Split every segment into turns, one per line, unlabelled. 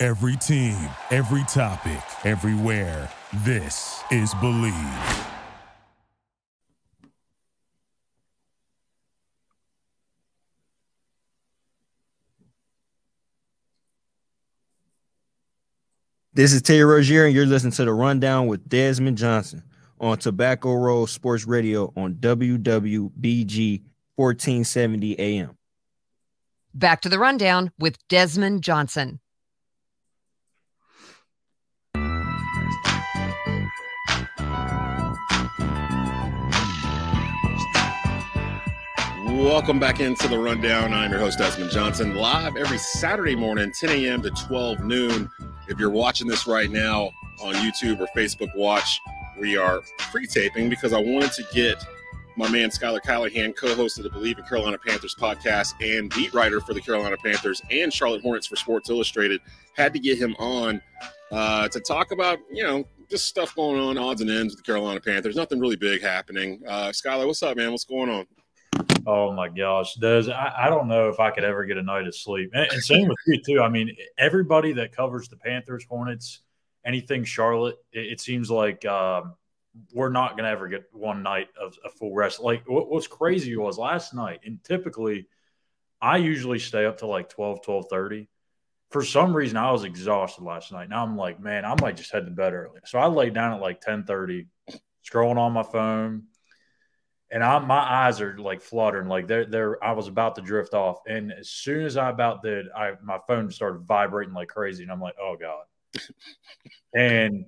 Every team, every topic, everywhere. This is Bleav.
This is Terry Rozier, and you're listening to the Rundown with Desmond Johnson on Tobacco Road Sports Radio on WWBG 1470 AM.
Back to the Rundown with Desmond Johnson.
Welcome back into the rundown. I'm your host, Desmond Johnson, live every Saturday morning, 10 a.m. to 12 noon. If you're watching this right now on YouTube or Facebook Watch, we are pre taping because I wanted to get my man Schuyler Callihan, co host of the Bleav in Carolina Panthers podcast and beat writer for the Carolina Panthers and Charlotte Hornets for Sports Illustrated, had to get him on uh, to talk about, you know, just stuff going on, odds and ends with the Carolina Panthers. Nothing really big happening. Uh, Schuyler, what's up, man? What's going on?
Oh my gosh, does I, I, don't know if I could ever get a night of sleep. And, and, same with you too. I mean, everybody that covers the Panthers, Hornets, anything Charlotte, it, it seems like um, we're not going to ever get one night of a full rest. Like what, what's crazy was last night, and typically I usually stay up to like 12, 12 30. For some reason, I was exhausted last night. Now I'm like, man, I might just head to bed early. So I laid down at like 10 30, scrolling on my phone and I my eyes are like fluttering, like they're they're I was about to drift off, and as soon as I about did, I my phone started vibrating like crazy, and I'm like, oh god, and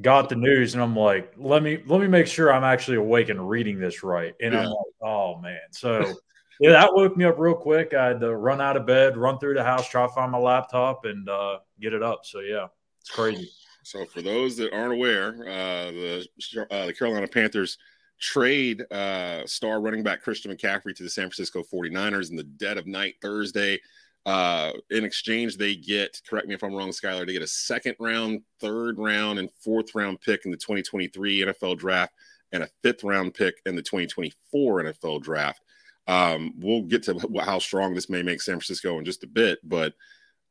got the news, and I'm like, let me let me make sure I'm actually awake and reading this right, and yeah. I'm like, oh man, so. Yeah, that woke me up real quick. I had to run out of bed, run through the house, try to find my laptop, and uh, get it up. So yeah, it's crazy.
So for those that aren't aware, uh, the uh, the Carolina Panthers trade uh, star running back Christian McCaffrey to the San Francisco 49ers in the dead of night Thursday. Uh, in exchange, they get, correct me if I'm wrong, Schuyler, they get a second round, third round, and fourth round pick in the 2023 NFL draft and a fifth round pick in the 2024 NFL draft. Um, we'll get to how strong this may make San Francisco in just a bit, but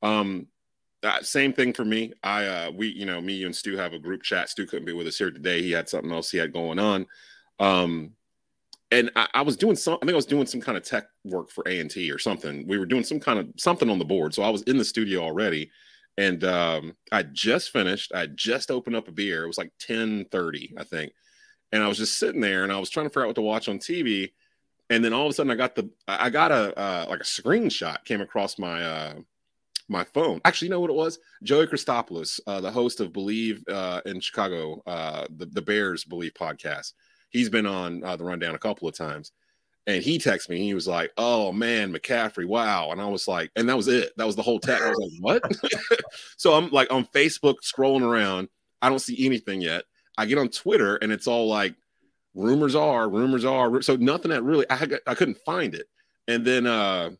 um, uh, same thing for me. I, uh, we, you know, me you and Stu have a group chat. Stu couldn't be with us here today. He had something else he had going on. Um, and I, I, was doing some, I think I was doing some kind of tech work for A and T or something. We were doing some kind of something on the board. So I was in the studio already. And um, I just finished. I just opened up a beer. It was like 10 30, I think. And I was just sitting there and I was trying to figure out what to watch on TV. And then all of a sudden I got the I got a uh, like a screenshot came across my uh my phone. Actually, you know what it was? Joey Christopoulos, uh, the host of Bleav uh, in Chicago, uh, the, the Bears Bleav podcast he's been on uh, the rundown a couple of times. And he texted me. He was like, "Oh man, McCaffrey, wow!" And I was like, and that was it. That was the whole text. I was like, "What?" so I'm like on Facebook scrolling around. I don't see anything yet. I get on Twitter and it's all like, rumors are, rumors are. So nothing that really I I couldn't find it. And then uh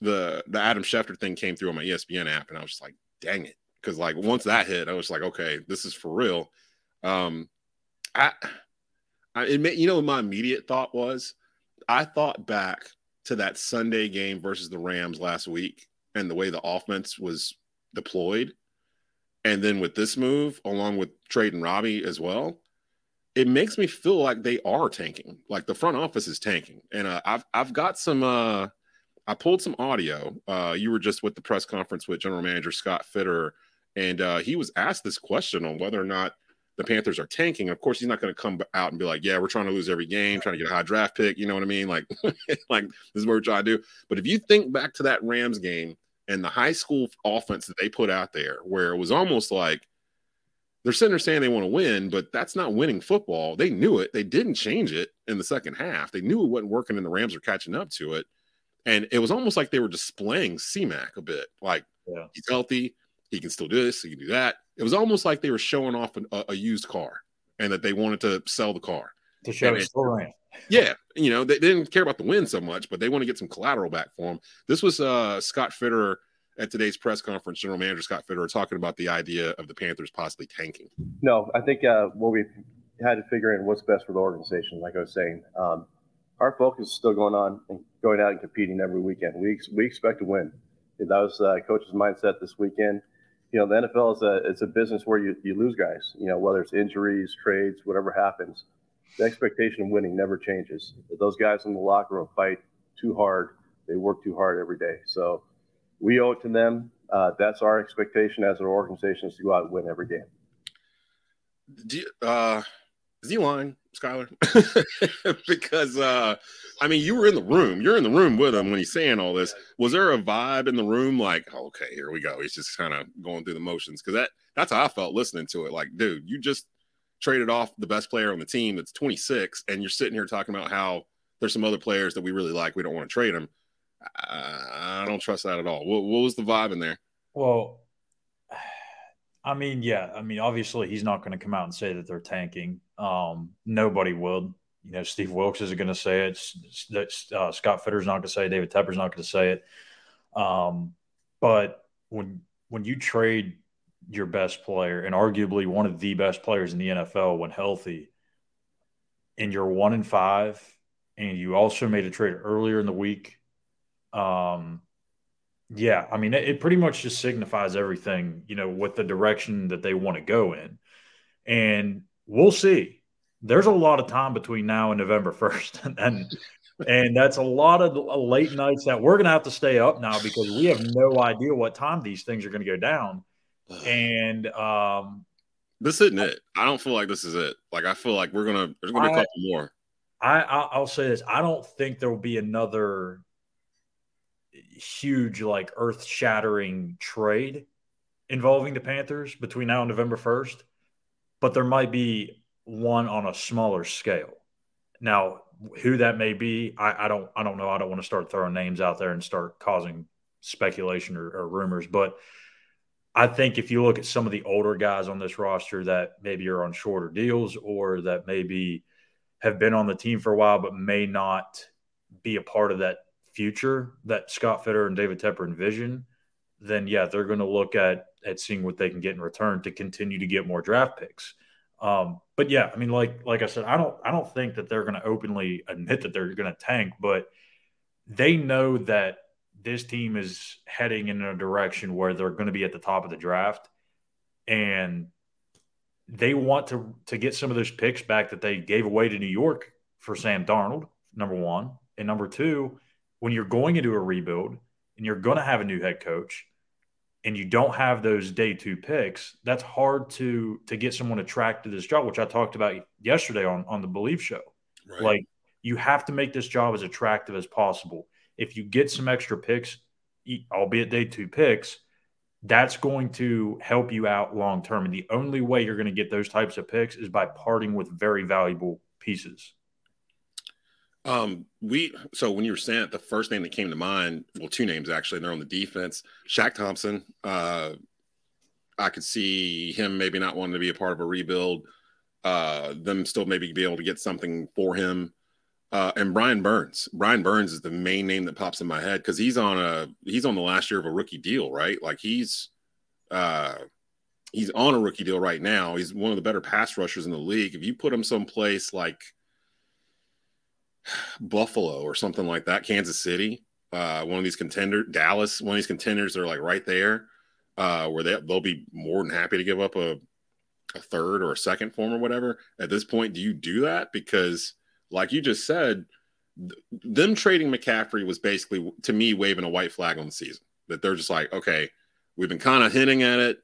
the the Adam Schefter thing came through on my ESPN app, and I was just like, "Dang it!" Because like once that hit, I was like, "Okay, this is for real." Um, I I you know, my immediate thought was, I thought back to that Sunday game versus the Rams last week and the way the offense was deployed, and then with this move, along with Trade and Robbie as well, it makes me feel like they are tanking. Like the front office is tanking, and uh, I've I've got some. uh I pulled some audio. Uh, you were just with the press conference with General Manager Scott Fitterer, and uh, he was asked this question on whether or not the Panthers are tanking. Of course, he's not going to come out and be like, "Yeah, we're trying to lose every game, trying to get a high draft pick." You know what I mean? Like, like this is what we're trying to do. But if you think back to that Rams game and the high school offense that they put out there, where it was almost like they're sitting there saying they want to win, but that's not winning football. They knew it. They didn't change it in the second half. They knew it wasn't working, and the Rams are catching up to it. And it was almost like they were displaying CMAC a bit, like yeah. he's healthy, he can still do this, he can do that. It was almost like they were showing off an, a, a, used car and that they wanted to sell the car
to show it still ran.
Yeah, you know, they, they, didn't care about the win so much, but they want to get some collateral back for him. This was uh, Scott Fitterer at today's press conference, General Manager Scott Fitterer talking about the idea of the Panthers possibly tanking.
No, I think uh, what we had to figure in what's best for the organization. Like I was saying, um, our focus is still going on and going out and competing every weekend. We we expect to win. That was uh, coach's mindset this weekend. You know, the NFL is a it's a business where you, you lose guys. You know, whether it's injuries, trades, whatever happens, the expectation of winning never changes. Those guys in the locker room fight too hard. They work too hard every day. So we owe it to them. Uh, that's our expectation as an organization is to go out and win every game.
Do you, uh, is he lying, Schuyler? because uh, I mean, you were in the room. You're in the room with him when he's saying all this. Was there a vibe in the room like, okay, here we go? He's just kind of going through the motions because that that's how I felt listening to it. Like, dude, you just traded off the best player on the team that's 26, and you're sitting here talking about how there's some other players that we really like. We don't want to trade them. I don't trust that at all. What, what was the vibe in there?
Well, I mean, yeah. I mean, obviously, he's not going to come out and say that they're tanking. Um, nobody would. You know, Steve Wilks isn't going to say it. Uh, Scott Fitterer's not going to say it. David Tepper's not going to say it. Um, but when when you trade your best player and arguably one of the best players in the NFL when healthy, and you're one in five, and you also made a trade earlier in the week, um, yeah, I mean, it, it, pretty much just signifies everything, you know, with the direction that they want to go in. And we'll see. There's a lot of time between now and November 1st. and and that's a lot of late nights that we're going to have to stay up now because we have no idea what time these things are going to go down. And um
this isn't it. I don't feel like this is it. Like I feel like we're gonna there's gonna be a couple more.
I I'll say this. I don't think there will be another huge, like earth shattering trade involving the Panthers between now and November 1st, but there might be one on a smaller scale. Now, who that may be, I, I don't I don't know. I don't want to start throwing names out there and start causing speculation or, or rumors, but I think if you look at some of the older guys on this roster that maybe are on shorter deals or that maybe have been on the team for a while but may not be a part of that future that Scott Fitterer and David Tepper envision, then yeah, they're going to look at at seeing what they can get in return to continue to get more draft picks. Um, but yeah, I mean, like like I said, I don't I don't think that they're going to openly admit that they're going to tank, but they know that this team is heading in a direction where they're going to be at the top of the draft, and they want to to get some of those picks back that they gave away to New York for Sam Darnold. Number one, and number two, when you're going into a rebuild and you're going to have a new head coach and you don't have those day two picks, that's hard to to get someone attracted to this job, which I talked about yesterday on on the Bleav Show. Right. Like you have to make this job as attractive as possible. If you get some extra picks, albeit day two picks, that's going to help you out long term. And the only way you're going to get those types of picks is by parting with very valuable pieces.
Um, we so when you were saying it, the first name that came to mind, well, two names actually, they're on the defense. Shaq Thompson. Uh, I could see him maybe not wanting to be a part of a rebuild. Uh, them still maybe be able to get something for him. Uh, and Brian Burns. Brian Burns is the main name that pops in my head because he's on a he's on the last year of a rookie deal, right? Like he's uh he's on a rookie deal right now. He's one of the better pass rushers in the league. If you put him someplace like Buffalo or something like that, Kansas City, uh, one of these contenders, Dallas, one of these contenders are like right there, uh, where they they'll be more than happy to give up a a third or a second form or whatever. At this point, do you do that? Because, like you just said, th- them trading McCaffrey was basically to me waving a white flag on the season. That they're just like, okay, we've been kind of hinting at it.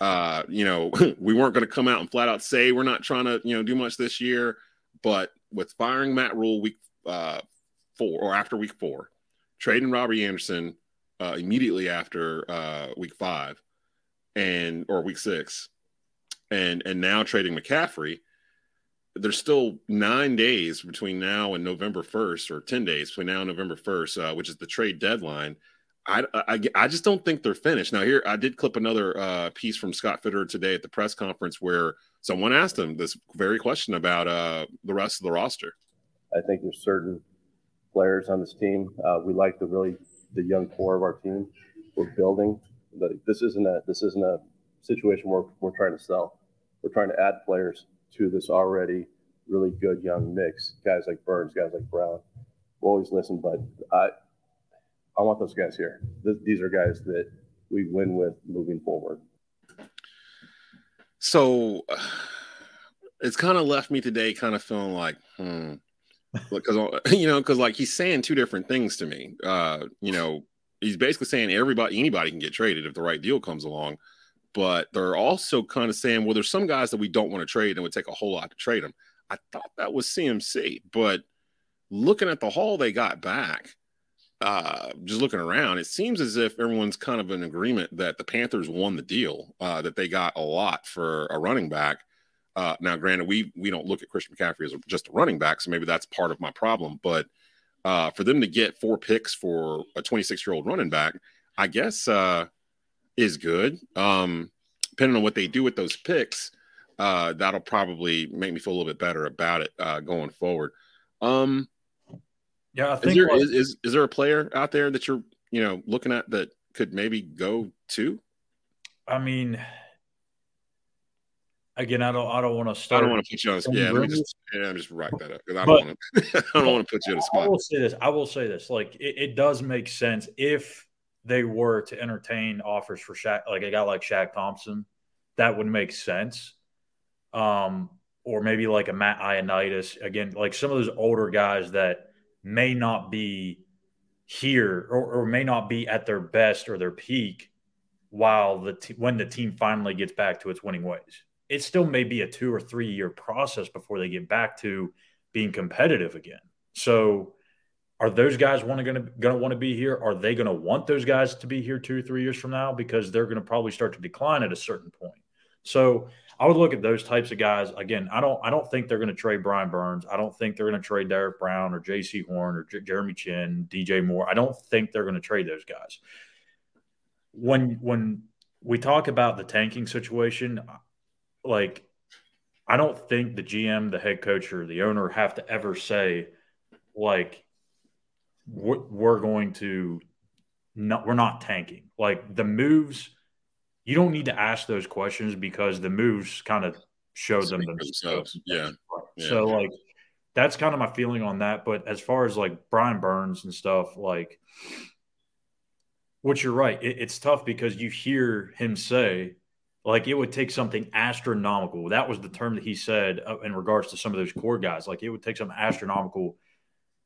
Uh, you know, we weren't going to come out and flat out say we're not trying to, you know, do much this year. But with firing Matt Rhule week uh, four or after week four, trading Robbie Anderson uh, immediately after uh, week five and or week six, and and now trading McCaffrey. There's still nine days between now and November 1st, or 10 days between now and November 1st, uh, which is the trade deadline. I, I, I just don't think they're finished. Now, here I did clip another uh, piece from Scott Fitterer today at the press conference where someone asked him this very question about uh, the rest of the roster.
I think there's certain players on this team. Uh, we like the really the young core of our team. We're building. This isn't a this isn't a situation where we're trying to sell. We're trying to add players to this already really good young mix. Guys like Burns, guys like Brown. We'll always listen, but I I want those guys here. these are guys that we win with moving forward.
So it's kind of left me today kind of feeling like, hmm, because you know, because like he's saying two different things to me. Uh, you know, he's basically saying everybody, anybody can get traded if the right deal comes along. But they're also kind of saying, well, there's some guys that we don't want to trade and would take a whole lot to trade them. I thought that was CMC, but looking at the haul they got back, uh, just looking around, it seems as if everyone's kind of in agreement that the Panthers won the deal, uh, that they got a lot for a running back. Uh, now, granted, we we don't look at Christian McCaffrey as just a running back, so maybe that's part of my problem. But uh, for them to get four picks for a 26 year old running back, I guess uh, is good. Um, depending on what they do with those picks, uh, that'll probably make me feel a little bit better about it uh, going forward. Um,
yeah, I think
is there, like, is, is, is there a player out there that you're you know looking at that could maybe go to?
I mean, again, I don't I don't want to start.
I don't want to put you on. The, yeah, let me just yeah, I'm just write that up because I don't want to. I don't want to put you in a spot.
I will say this. I will say this. Like it, it does make sense if they were to entertain offers for Shaq, like a guy like Shaq Thompson, that would make sense. Um, or maybe like a Matt Ioannidis. Again, like some of those older guys that may not be here or, or may not be at their best or their peak while the t- when the team finally gets back to its winning ways. It still may be a two or three year process before they get back to being competitive again. So, are those guys want to going to want to be here? Are they going to want those guys to be here two or three years from now because they're going to probably start to decline at a certain point? So I would look at those types of guys. Again, I don't I don't think they're going to trade Brian Burns. I don't think they're going to trade Derrick Brown or Jaycee Horn or J- Jeremy Chinn, DJ Moore. I don't think they're going to trade those guys. When when we talk about the tanking situation, like I don't think the GM, the head coach, or the owner have to ever say like we're going to not we're not tanking. Like the moves you don't need to ask those questions because the moves kind of show them themselves.
Yeah. yeah.
So like that's kind of my feeling on that. But as far as like Brian Burns and stuff, like which you're right, it, it's tough because you hear him say like it would take something astronomical. That was the term that he said uh, in regards to some of those core guys. Like it would take something astronomical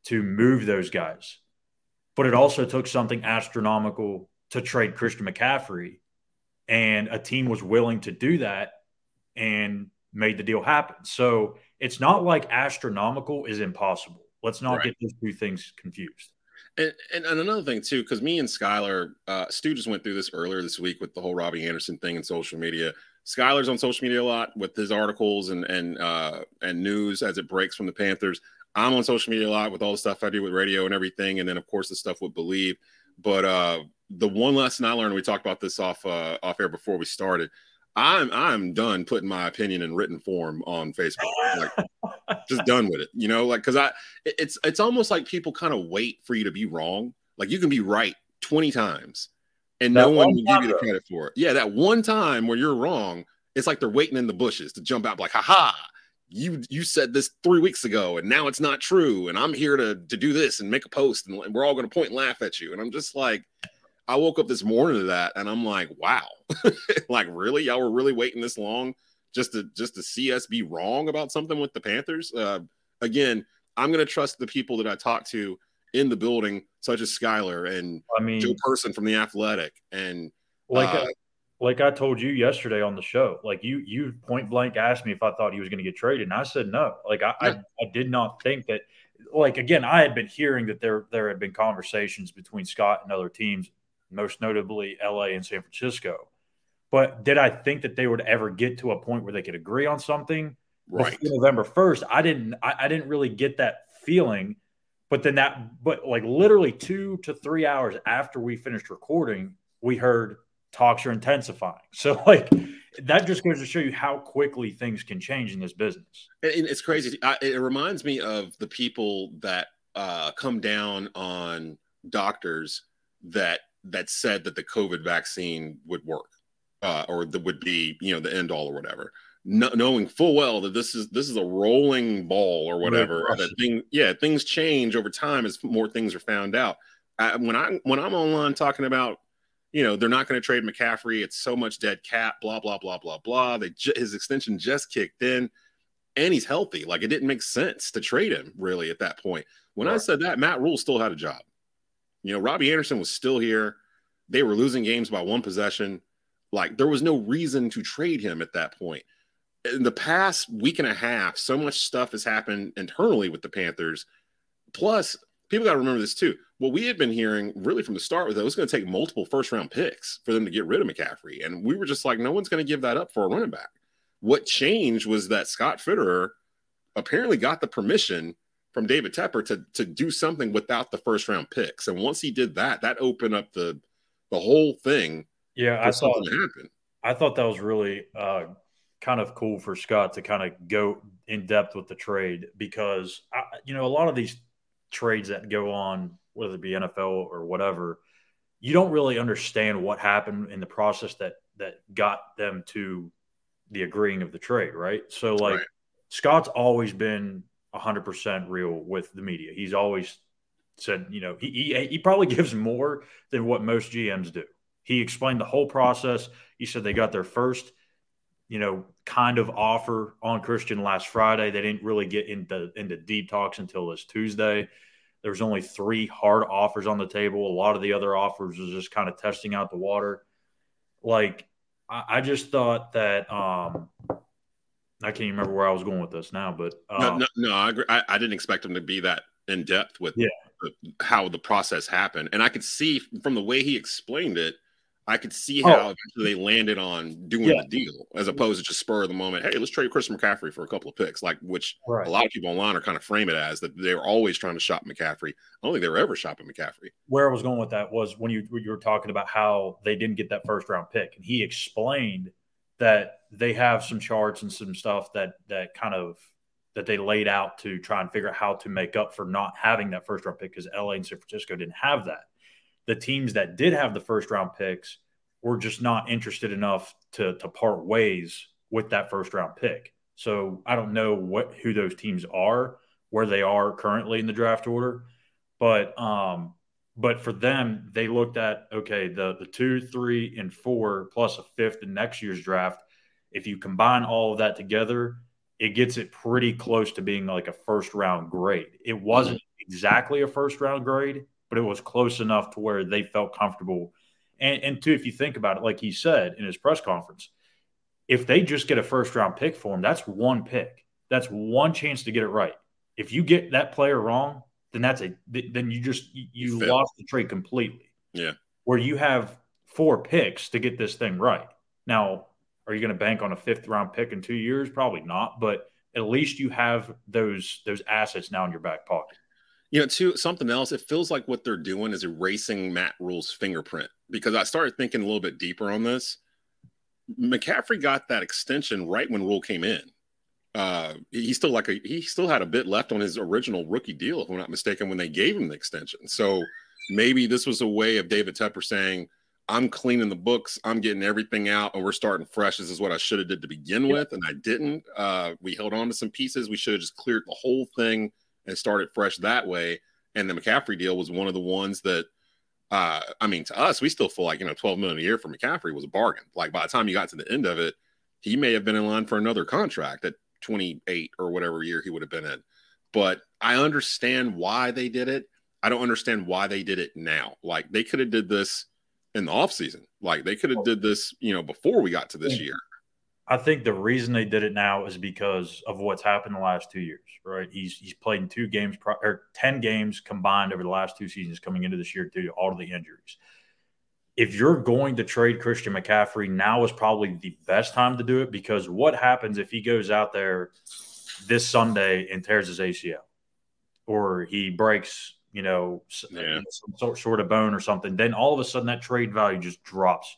to move those guys. But it also took something astronomical to trade Christian McCaffrey and a team was willing to do that and made the deal happen. So it's not like astronomical is impossible. Let's not right. get those two things confused.
And, and, and another thing too, because me and Schuyler, uh, Stu just went through this earlier this week with the whole Robbie Anderson thing in social media. Schuyler's on social media a lot with his articles and and uh, and news as it breaks from the Panthers. I'm on social media a lot with all the stuff I do with radio and everything, and then of course the stuff with Bleav. But uh, the one lesson I learned, we talked about this off uh, off air before we started. I'm I'm done putting my opinion in written form on Facebook. Like, just done with it. You know, like because I it's it's almost like people kind of wait for you to be wrong. Like you can be right 20 times and that no one will give you the credit for it. Yeah, that one time where you're wrong, it's like they're waiting in the bushes to jump out like, haha, you you said this three weeks ago and now it's not true. And I'm here to to do this and make a post and we're all gonna point and laugh at you. And I'm just like, I woke up this morning to that and I'm like, wow, like really? Y'all were really waiting this long just to just to see us be wrong about something with the Panthers? Uh, again, I'm gonna trust the people that I talk to in the building, such as Schuyler and I mean Joe Person from the Athletic, and
like uh, like I told you yesterday on the show, like you you point blank asked me if I thought he was going to get traded, and I said no. Like I, yeah. I I did not think that. Like again, I had been hearing that there there had been conversations between Scott and other teams most notably LA and San Francisco. But did I think that they would ever get to a point where they could agree on something?
Right.
November 1st, I didn't I, I didn't really get that feeling But then that, but like literally two to three hours after we finished recording, we heard talks are intensifying. So like that just goes to show you how quickly things can change in this business.
And it's crazy. I, it reminds me of the people that uh, come down on doctors that that said that the COVID vaccine would work uh, or that would be you know the end all or whatever no, knowing full well that this is this is a rolling ball or whatever. That thing, yeah, things change over time as more things are found out. I, when I when I'm online talking about, you know, they're not going to trade McCaffrey. It's so much dead cap. Blah blah blah blah blah. They his extension just kicked in, and he's healthy. Like it didn't make sense to trade him really at that point. When right. I said that, Matt Rhule still had a job. You know, Robbie Anderson was still here. They were losing games by one possession. Like there was no reason to trade him at that point in the past week and a half, so much stuff has happened internally with the Panthers. Plus, people got to remember this too. What we had been hearing really from the start was that it was going to take multiple first round picks for them to get rid of McCaffrey. And we were just like, no one's going to give that up for a running back. What changed was that Scott Fitterer apparently got the permission from David Tepper to, to do something without the first round picks. And once he did that, that opened up the the whole thing.
Yeah, I thought I thought that was really uh, kind of cool for Scott to kind of go in depth with the trade because I, you know a lot of these trades that go on, whether it be NFL or whatever, you don't really understand what happened in the process that that got them to the agreeing of the trade, right? So like right. Scott's always been 100% real with the media. He's always said, you know, he, he, he probably gives more than what most GMs do. He explained the whole process. He said they got their first you know, kind of offer on Christian last Friday. They didn't really get into into deep talks until this Tuesday. There was only three hard offers on the table. A lot of the other offers was just kind of testing out the water. Like I, I just thought that um I can't remember where I was going with this now, but
no, uh, no, no, I, agree. I, I didn't expect him to be that in depth with
yeah.
how the process happened, and I could see from the way he explained it I could see oh. how oh. they landed on doing yeah. the deal as opposed to just spur of the moment. Hey, let's trade Chris McCaffrey for a couple of picks, like which right. a lot of people online are kind of frame it as that they're always trying to shop McCaffrey. I don't think they were ever shopping McCaffrey.
Where I was going with that was when you when you were talking about how they didn't get that first round pick, and he explained that they have some charts and some stuff that that kind of that they laid out to try and figure out how to make up for not having that first round pick because LA and San Francisco didn't have that the teams that did have the first round picks were just not interested enough to to part ways with that first round pick. So I don't know what who those teams are, where they are currently in the draft order, but um, but for them, they looked at okay the the two, three, and four plus a fifth in next year's draft. If you combine all of that together, it gets it pretty close to being like a first round grade. It wasn't mm-hmm. exactly a first round grade, but it was close enough to where they felt comfortable. And, and two, if you think about it, like he said in his press conference, if they just get a first round pick for him, that's one pick. That's one chance to get it right. If you get that player wrong, then that's a then you just you, lost the trade completely.
Yeah.
Where you have four picks to get this thing right. Now, are you going to bank on a fifth round pick in two years? Probably not, but at least you have those those assets now in your back pocket.
You know, too something else. It feels like what they're doing is erasing Matt Rhule's fingerprint because I started thinking a little bit deeper on this. McCaffrey got that extension right when Rhule came in. Uh, he still like a he still had a bit left on his original rookie deal, if I'm not mistaken, when they gave him the extension. So maybe this was a way of David Tepper saying, "I'm cleaning the books, I'm getting everything out, and we're starting fresh. This is what I should have did to begin yeah. with, and I didn't. Uh, we held on to some pieces. We should have just cleared the whole thing." and started fresh that way. And the McCaffrey deal was one of the ones that, uh, I mean, to us, we still feel like, you know, 12 million a year for McCaffrey was a bargain. Like by the time you got to the end of it, he may have been in line for another contract at 28 or whatever year he would have been in. But I understand why they did it. I don't understand why they did it now. Like they could have did this in the offseason. Like they could have did this, you know, before we got to this year.
I think the reason they did it now is because of what's happened the last two years, right? He's he's played in two games or ten games combined over the last two seasons coming into this year due to all of the injuries. If you're going to trade Christian McCaffrey, now is probably the best time to do it because what happens if he goes out there this Sunday and tears his ACL? or he breaks, you know, yeah. some sort, sort of bone or something, then all of a sudden that trade value just drops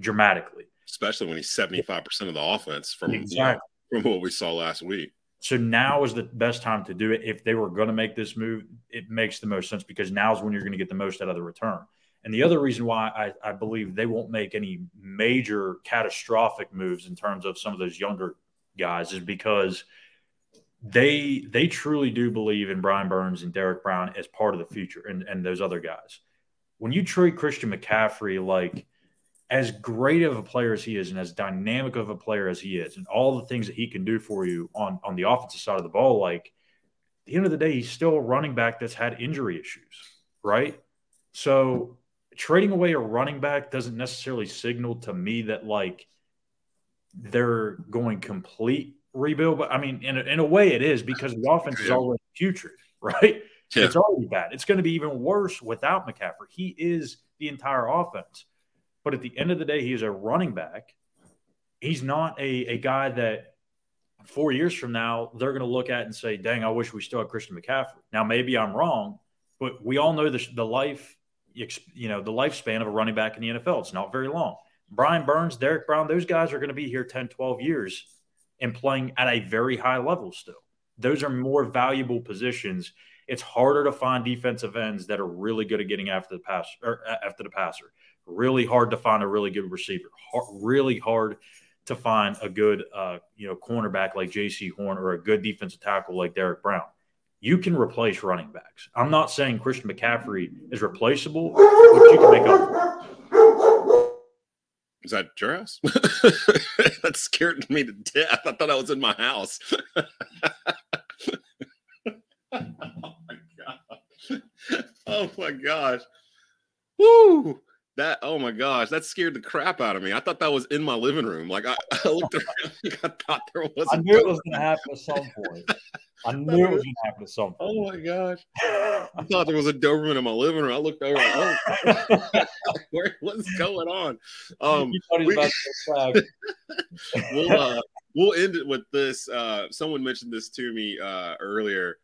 dramatically.
Especially when he's 75% of the offense from, exactly. you know, from what we saw last week.
So now is the best time to do it. If they were going to make this move, it makes the most sense because now is when you're going to get the most out of the return. And the other reason why I, I, believe they won't make any major catastrophic moves in terms of some of those younger guys is because they they truly do believe in Brian Burns and Derrick Brown as part of the future and, and those other guys. When you treat Christian McCaffrey like as great of a player as he is and as dynamic of a player as he is and all the things that he can do for you on on the offensive side of the ball, like at the end of the day, he's still a running back that's had injury issues, right? So trading away a running back doesn't necessarily signal to me that like they're going complete rebuild. But I mean, in a, in a way, it is because the offense is already future, right? Yeah. It's already bad. It's going to be even worse without McCaffrey. He is the entire offense. But at the end of the day, he is a running back. He's not a, a guy that four years from now they're going to look at and say, dang, I wish we still had Christian McCaffrey. Now, maybe I'm wrong, but we all know the, the life you know the lifespan of a running back in the NFL. It's not very long. Brian Burns, Derrick Brown, those guys are going to be here 10, 12 years and playing at a very high level still. Those are more valuable positions. It's harder to find defensive ends that are really good at getting after the pass or after the passer. Really hard to find a really good receiver. Hard, really hard to find a good uh, you know cornerback like Jaycee Horn or a good defensive tackle like Derrick Brown you can replace running backs. I'm not saying Christian McCaffrey is replaceable, but you can make up.
Is that your house? that scared me to death. I thought I was in my house. oh my gosh. Oh my gosh. Woo! That oh my gosh, that scared the crap out of me. I thought that was in my living room. Like I, I looked around, I thought there was.
I knew it was going to happen at some point. I knew it was going to happen at some point.
Oh my gosh, I thought there was a Doberman in my living room. I looked over. Like, oh, where, what's going on? Um, we, we'll uh, we'll end it with this. Uh, someone mentioned this to me uh, earlier.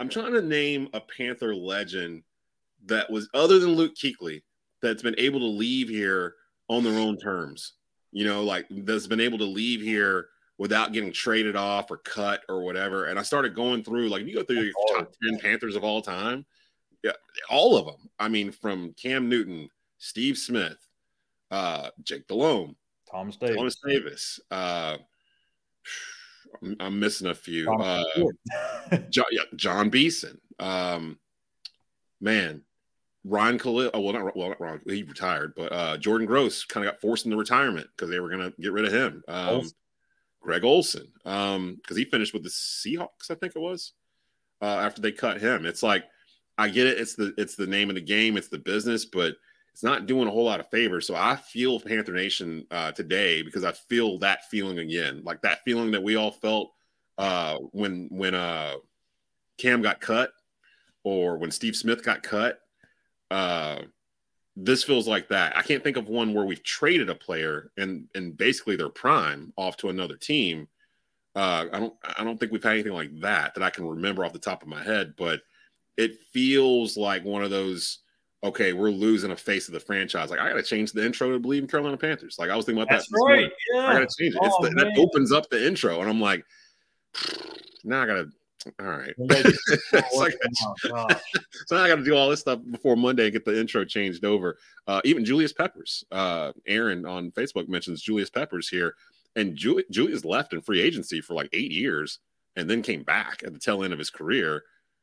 I'm trying to name a Panther legend that was other than Luke Kuechly that's been able to leave here on their own terms. You know, like that's been able to leave here without getting traded off or cut or whatever. And I started going through, like, if you go through your top 10 Panthers of all time, yeah, all of them. I mean, from Cam Newton, Steve Smith, uh, Jake Delhomme,
Thomas Davis,
Thomas Davis. Uh, I'm missing a few. Uh, John, yeah, Jon Beason. Um, man, Ryan Kalil, oh, well, not well, not Ron, he retired, but uh, Jordan Gross kind of got forced into retirement because they were going to get rid of him. Um. Greg Olsen, because um, he finished with the Seahawks, I think it was, uh, after they cut him. It's like I get it; it's the it's the name of the game, it's the business, but it's not doing a whole lot of favors. So I feel Panther Nation uh, today because I feel that feeling again, like that feeling that we all felt uh, when when uh, Cam got cut or when Steve Smith got cut uh, this feels like that. I can't think of one where we've traded a player and and basically their prime off to another team. Uh, I don't I don't think we've had anything like that that I can remember off the top of my head, but it feels like one of those. Okay, we're losing a face of the franchise. Like I got to change the intro to Bleav in Carolina Panthers. Like I was thinking about
That's that. Right. Yeah.
I got to change it. Oh, the, that opens up the intro, and I'm like, now I got to all right. like, oh, so I got to do all this stuff before Monday and get the intro changed over. Uh, even Julius Peppers, uh, Aaron on Facebook mentions Julius Peppers here, and Ju- Julius left in free agency for like eight years and then came back at the tail end of his career.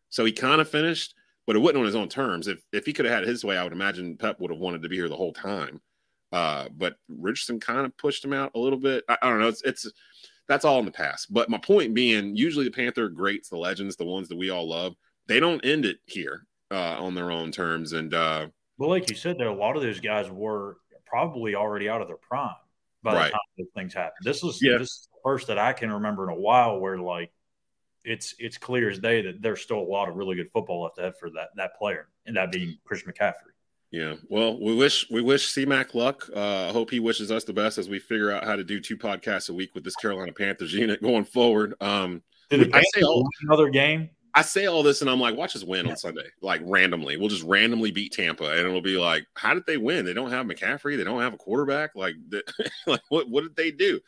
So he kind of finished, but it wasn't on his own terms. If if he could have had his way, I would imagine Pep would have wanted to be here the whole time. Uh, but Richardson kind of pushed him out a little bit. I, I don't know. It's it's that's all in the past. But my point being, usually the Panther greats, the legends, the ones that we all love, they don't end it here uh, on their own terms. And uh,
well, like you said, there a lot of those guys were probably already out of their prime by right. the time those things happened. This is yeah. this is the first that I can remember in a while where like it's it's clear as day that there's still a lot of really good football left ahead for that that player, and that being Chris McCaffrey.
Yeah. Well, we wish we wish CMAC luck. Uh, I hope he wishes us the best as we figure out how to do two podcasts a week with this Carolina Panthers unit going forward. Um,
Did I say all, another game?
I say all this and I'm like, watch us win on Sunday, like randomly. We'll just randomly beat Tampa, and it'll be like, how did they win? They don't have McCaffrey. They don't have a quarterback. Like, like what what did they do?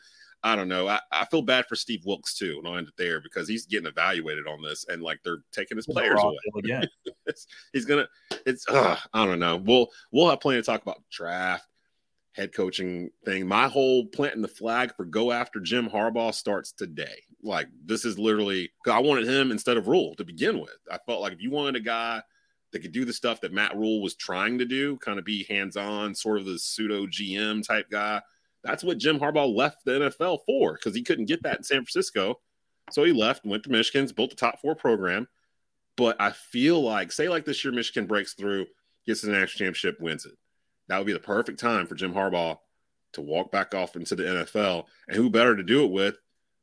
I don't know. I, I feel bad for Steve Wilks too, and I'll end it there because he's getting evaluated on this, and like they're taking his players away.
Again.
he's gonna. It's. Uh, I don't know. We'll we'll have plenty to talk about draft, head coaching thing. My whole planting the flag for go after Jim Harbaugh starts today. Like this is literally. I wanted him instead of Rhule to begin with. I felt like if you wanted a guy that could do the stuff that Matt Rhule was trying to do, kind of be hands on, sort of the pseudo GM type guy that's what Jim Harbaugh left the NFL for because he couldn't get that in San Francisco. So he left, went to Michigan's, built a top four program. But I feel like, say, like this year, Michigan breaks through, gets the national championship, wins it. That would be the perfect time for Jim Harbaugh to walk back off into the NFL. And who better to do it with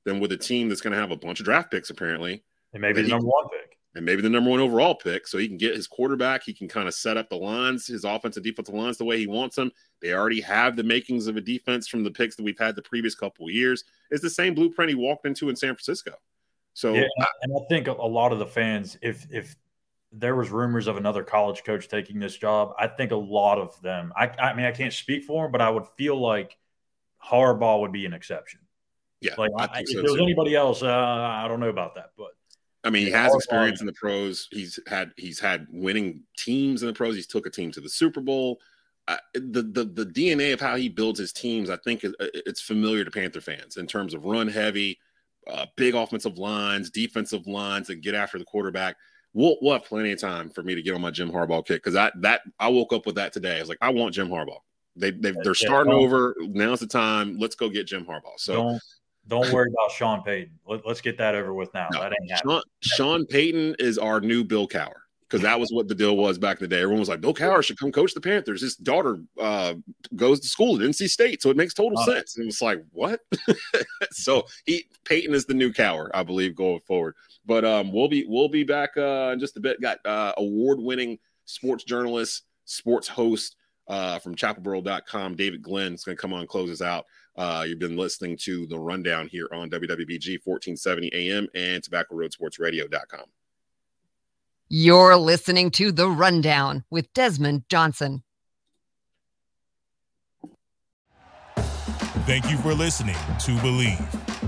than with a team that's going to have a bunch of draft picks, apparently.
And maybe the number one pick
and maybe the number one overall pick. So he can get his quarterback. He can kind of set up the lines, his offensive defensive lines the way he wants them. They already have the makings of a defense from the picks that we've had the previous couple of years. It's the same blueprint he walked into in San Francisco. So
yeah, and I think a lot of the fans, if if there was rumors of another college coach taking this job, I think a lot of them. I, I mean, I can't speak for him, but I would feel like Harbaugh would be an exception.
Yeah,
like I, if so there was too. anybody else, uh, I don't know about that, but
I mean, he has experience in the pros. He's had he's had winning teams in the pros. He's took a team to the Super Bowl. Uh, the the the DNA of how he builds his teams, I think, it's familiar to Panther fans in terms of run heavy, uh, big offensive lines, defensive lines, and get after the quarterback. We'll, we'll have plenty of time for me to get on my Jim Harbaugh kick because I that I woke up with that today. I was like, I want Jim Harbaugh. They they they're starting over. Now's the time. Let's go get Jim Harbaugh. So
don't don't worry about Sean Payton. Let, us get that over with now. No, that ain't happening.
Sean, Sean Payton is our new Bill Cowher because that was what the deal was back in the day. Everyone was like, Bill Cowher should come coach the Panthers. His daughter uh, goes to school at NC State, so it makes total sense. And it was like, what? so he Payton is the new Cowher, I believe, going forward. But um, we'll be we'll be back uh, in just a bit. Got uh, award winning sports journalist, sports host uh, from ChapelBoro.com, David Glenn is going to come on and close us out. Uh, you've been listening to the rundown here on WWBG 1470 AM and TobaccoRoadSportsRadio.com.
You're listening to The Rundown with Desmond Johnson.
Thank you for listening to Bleav.